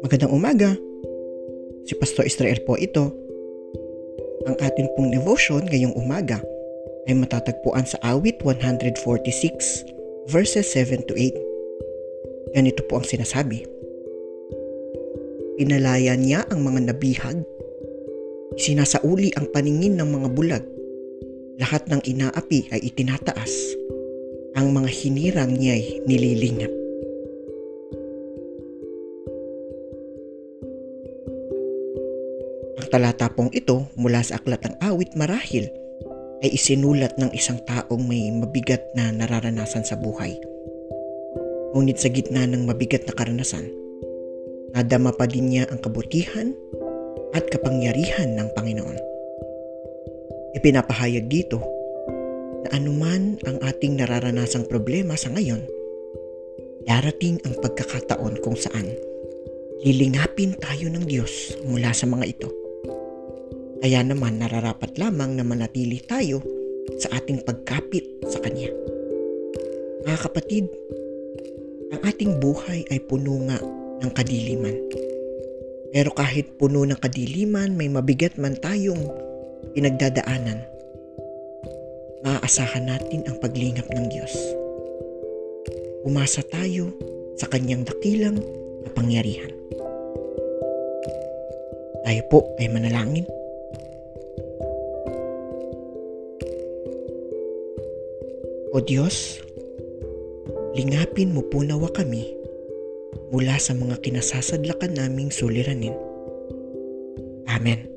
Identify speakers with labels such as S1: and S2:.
S1: Magandang umaga. Si Pastor Israel po ito. Ang atin pong devotion ngayong umaga ay matatagpuan sa awit 146 verses 7 to 8. Ganito po ang sinasabi. Pinalaya niya ang mga nabihag. Sinasauli ang paningin ng mga bulag. Lahat ng inaapi ay itinataas. Ang mga hinirang niya'y nililingap. Ang talata pong ito mula sa Aklat ng Awit Marahil ay isinulat ng isang taong may mabigat na nararanasan sa buhay. Ngunit sa gitna ng mabigat na karanasan, nadama pa din niya ang kabutihan at kapangyarihan ng Panginoon. Ipinapahayag dito na anuman ang ating nararanasang problema sa ngayon, darating ang pagkakataon kung saan lilingapin tayo ng Diyos mula sa mga ito kaya naman nararapat lamang na manatili tayo sa ating pagkapit sa Kanya. Mga kapatid, ang ating buhay ay puno nga ng kadiliman. Pero kahit puno ng kadiliman, may mabigat man tayong pinagdadaanan, maaasahan natin ang paglingap ng Diyos. Umasa tayo sa Kanyang dakilang kapangyarihan. Tayo po ay manalangin. O Diyos, lingapin mo po nawa kami mula sa mga kinasasadlakan naming suliranin. Amen.